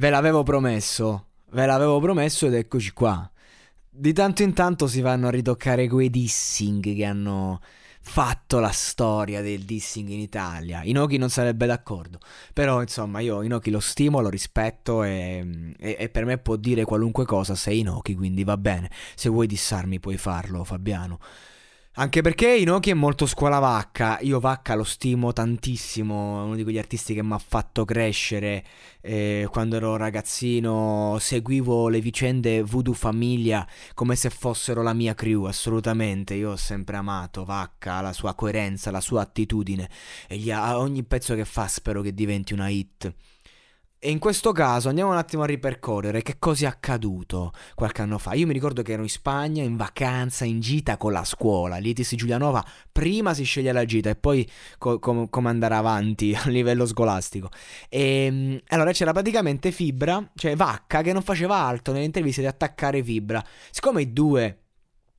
Ve l'avevo promesso, ve l'avevo promesso ed eccoci qua. Di tanto in tanto si vanno a ritoccare quei dissing che hanno fatto la storia del dissing in Italia. Inoki non sarebbe d'accordo, però insomma io Inoki lo stimo, lo rispetto e, e, e per me può dire qualunque cosa sei Inoki, quindi va bene. Se vuoi dissarmi puoi farlo, Fabiano. Anche perché Inoki è molto scuola Vacca, io Vacca lo stimo tantissimo, è uno di quegli artisti che mi ha fatto crescere. Eh, quando ero ragazzino, seguivo le vicende Voodoo Famiglia come se fossero la mia crew, assolutamente, io ho sempre amato Vacca, la sua coerenza, la sua attitudine. E gli, a ogni pezzo che fa spero che diventi una hit. E in questo caso andiamo un attimo a ripercorrere che cosa è accaduto qualche anno fa. Io mi ricordo che ero in Spagna, in vacanza, in gita con la scuola. L'ITIS Giulianova prima si sceglie la gita e poi co- com- come andare avanti a livello scolastico. E allora c'era praticamente Fibra, cioè Vacca, che non faceva altro nelle interviste di attaccare Fibra. Siccome i due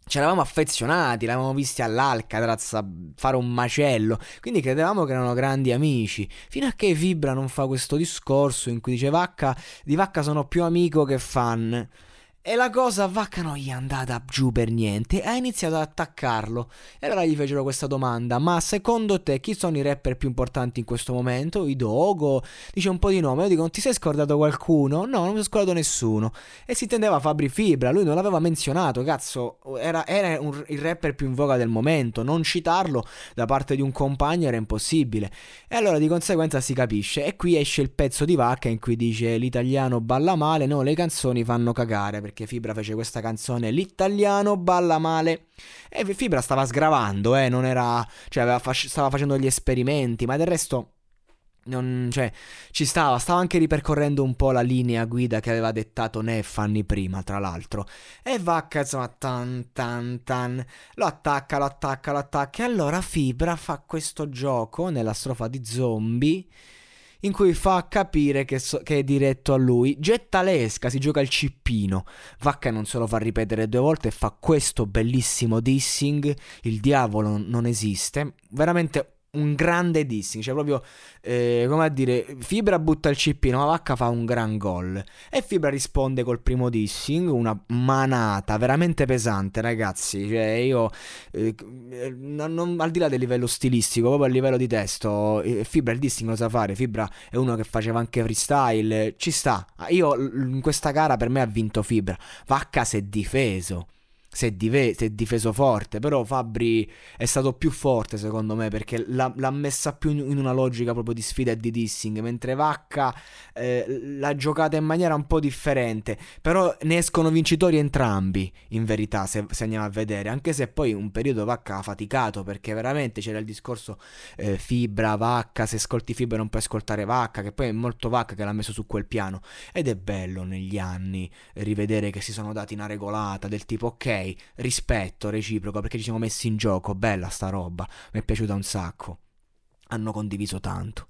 ci eravamo affezionati, l'avevamo visti all'Alcatraz a fare un macello, quindi credevamo che erano grandi amici, fino a che Fibra non fa questo discorso in cui dice Vacca, di Vacca sono più amico che fan. E la cosa Vacca non gli è andata giù per niente, ha iniziato ad attaccarlo. E allora gli fecero questa domanda, ma secondo te chi sono i rapper più importanti in questo momento? I Dogo? Dice un po' di nome, io dico, ti sei scordato qualcuno? No, non mi sono scordato nessuno. E si intendeva Fabri Fibra, lui non l'aveva menzionato, cazzo, era, era un, il rapper più in voga del momento, non citarlo da parte di un compagno era impossibile. E allora di conseguenza si capisce, e qui esce il pezzo di Vacca in cui dice l'italiano balla male, no, le canzoni fanno cagare, perché Fibra fece questa canzone L'italiano balla male e Fibra stava sgravando, eh, non era, cioè fa- stava facendo gli esperimenti, ma del resto non, cioè, ci stava, stava anche ripercorrendo un po' la linea guida che aveva dettato Neff anni prima, tra l'altro. E Vacca, insomma, tan tan tan, lo attacca, lo attacca, lo attacca. E allora Fibra fa questo gioco nella strofa di zombie in cui fa capire che, so- che, è diretto a lui. Getta l'esca, si gioca il cippino. Vacca non se lo fa ripetere due volte e fa questo bellissimo dissing. Il diavolo non esiste. Veramente un grande dissing, cioè proprio eh, come a dire, Fibra butta il cippino, ma Vacca fa un gran gol. E Fibra risponde col primo dissing, una manata veramente pesante, ragazzi, cioè io eh, non, non, al di là del livello stilistico, proprio a livello di testo, eh, Fibra il dissing lo sa fare, Fibra è uno che faceva anche freestyle, ci sta. Io in questa gara per me ha vinto Fibra, Vacca si è difeso si è, dive- si è, difeso forte, però Fabri è stato più forte secondo me perché l'ha, l'ha messa più in una logica proprio di sfida e di dissing, mentre Vacca eh, l'ha giocata in maniera un po' differente, però ne escono vincitori entrambi in verità se, se andiamo a vedere, anche se poi un periodo Vacca ha faticato perché veramente c'era il discorso eh, fibra, Vacca, se ascolti fibra non puoi ascoltare Vacca, che poi è molto Vacca che l'ha messo su quel piano ed è bello negli anni rivedere che si sono dati una regolata del tipo ok rispetto reciproco perché ci siamo messi in gioco, bella sta roba, mi è piaciuta un sacco. Hanno condiviso tanto.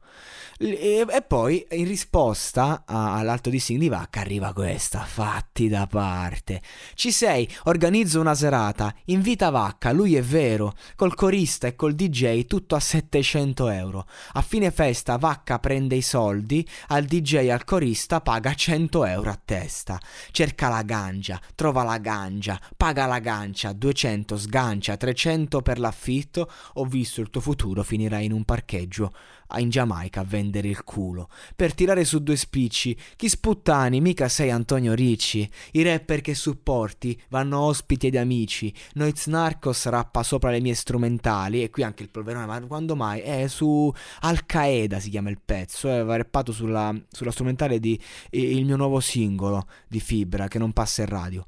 E, e poi in risposta all'alto di Vacca arriva questa, fatti da parte. Ci sei, organizzo una serata, invita Vacca, lui è vero, col corista e col DJ tutto a 700 euro. A fine festa Vacca prende i soldi, al DJ e al corista paga 100 euro a testa. Cerca la gancia, trova la gancia, paga la gancia, 200 sgancia, 300 per l'affitto, ho visto il tuo futuro finirà in un parcheggio in Giamaica a vendere il culo. Per tirare su due spicci, chi sputtani, mica sei Antonio Ricci. I rapper che supporti vanno ospiti ed amici. Noiz Narcos rappa sopra le mie strumentali. E qui anche il polverone, ma quando mai? È su Al Qaeda si chiama il pezzo. È rappato sulla, sulla strumentale di Il mio nuovo singolo di Fibra che non passa in radio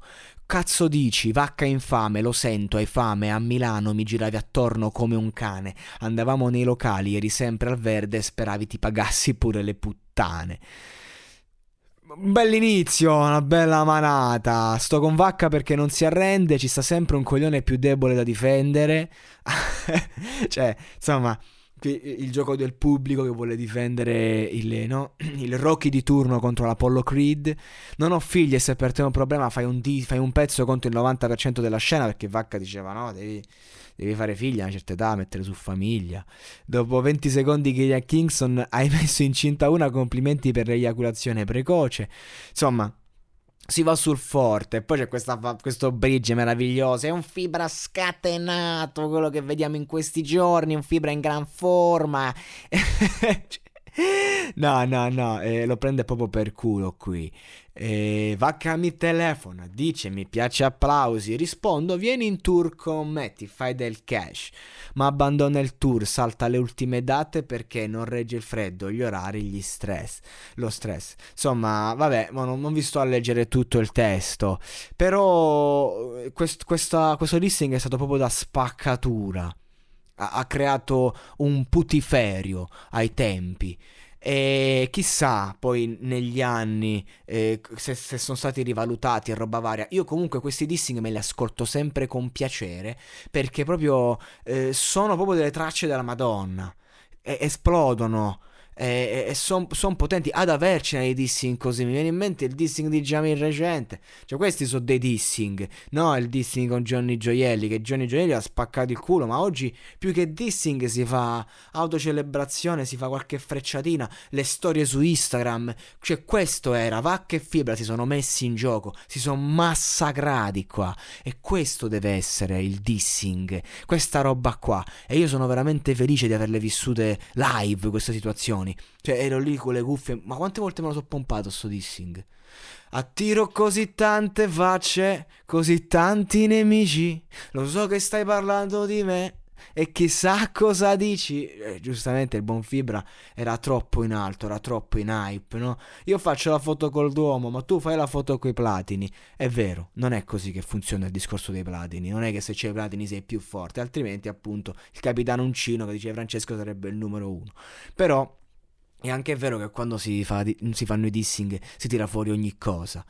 cazzo dici? Vacca infame, lo sento, hai fame. A Milano mi giravi attorno come un cane. Andavamo nei locali, eri sempre al verde e speravi ti pagassi pure le puttane. Un bell'inizio, una bella manata. Sto con Vacca perché non si arrende, ci sta sempre un coglione più debole da difendere. cioè, insomma, il gioco del pubblico che vuole difendere il, no? il, Rocky di turno contro l'Apollo Creed. Non ho figli e se per te è un problema fai un, di- fai un pezzo contro il 90% della scena perché Vacca diceva no, devi, devi fare figli a una certa età, mettere su famiglia. Dopo 20 secondi che Kingston hai messo incinta una, complimenti per l'eiaculazione precoce. Insomma, si va sul forte. Poi c'è questa, questo bridge meraviglioso. È un fibra scatenato, quello che vediamo in questi giorni. Un fibra in gran forma. no, no, no, eh, lo prende proprio per culo qui. E Vacca mi telefona, dice mi piace applausi, rispondo vieni in tour con me, ti fai del cash, ma abbandona il tour, salta le ultime date perché non regge il freddo, gli orari, gli stress, lo stress. Insomma, vabbè, non, non, vi sto a leggere tutto il testo, però eh, quest, questa, questo listing è stato proprio da spaccatura, ha, creato un putiferio ai tempi. E chissà poi negli anni eh, se, se, sono stati rivalutati e roba varia. Io comunque questi dissing me li ascolto sempre con piacere perché proprio eh, sono proprio delle tracce della Madonna. E, esplodono e, e sono son potenti ad avercene dei dissing così. Mi viene in mente il dissing di Jamil recente. Cioè, questi sono dei dissing, no? Il dissing con Johnny Gioielli. Che Johnny Gioielli ha spaccato il culo. Ma oggi più che dissing si fa autocelebrazione, si fa qualche frecciatina, le storie su Instagram. Cioè, questo era. Vacca e fibra si sono messi in gioco, si sono massacrati qua. E questo deve essere il dissing. Questa roba qua. E io sono veramente felice di averle vissute live queste situazioni canzoni. Cioè, ero lì con le cuffie. Ma quante volte me lo so pompato sto dissing? Attiro così tante facce, così tanti nemici. Lo so che stai parlando di me. E chissà cosa dici. Eh, giustamente il buon Fibra era troppo in alto, era troppo in hype, no? Io faccio la foto col Duomo, ma tu fai la foto coi platini. È vero, non è così che funziona il discorso dei platini. Non è che se c'è i platini sei più forte, altrimenti, appunto, il capitano Uncino che dice Francesco sarebbe il numero uno. Però è anche vero che quando si, fa, si fanno i dissing si tira fuori ogni cosa.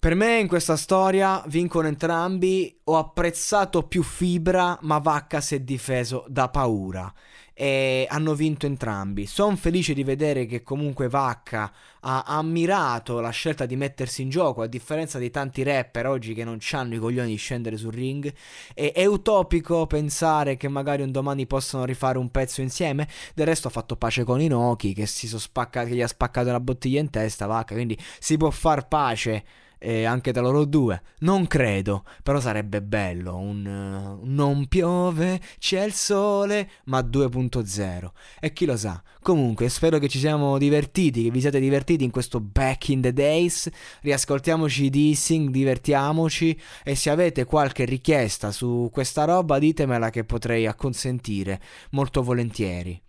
Per me in questa storia vincono entrambi, ho apprezzato più Fibra, ma Vacca si è difeso da paura e hanno vinto entrambi. Sono felice di vedere che comunque Vacca ha ammirato la scelta di mettersi in gioco, a differenza di tanti rapper oggi che non hanno i coglioni di scendere sul ring. E è utopico pensare che magari un domani possano rifare un pezzo insieme. Del resto ha fatto pace con Inoki che, si spacca- che gli ha spaccato la bottiglia in testa, Vacca, quindi si può far pace eh, anche da loro due. Non credo, però sarebbe bello. Un uh, non piove, c'è il sole, ma 2.0. E chi lo sa. Comunque, spero che ci siamo divertiti, che vi siate divertiti in questo back in the days. Riascoltiamoci i dissing, divertiamoci. E se avete qualche richiesta su questa roba, ditemela che potrei acconsentire molto volentieri.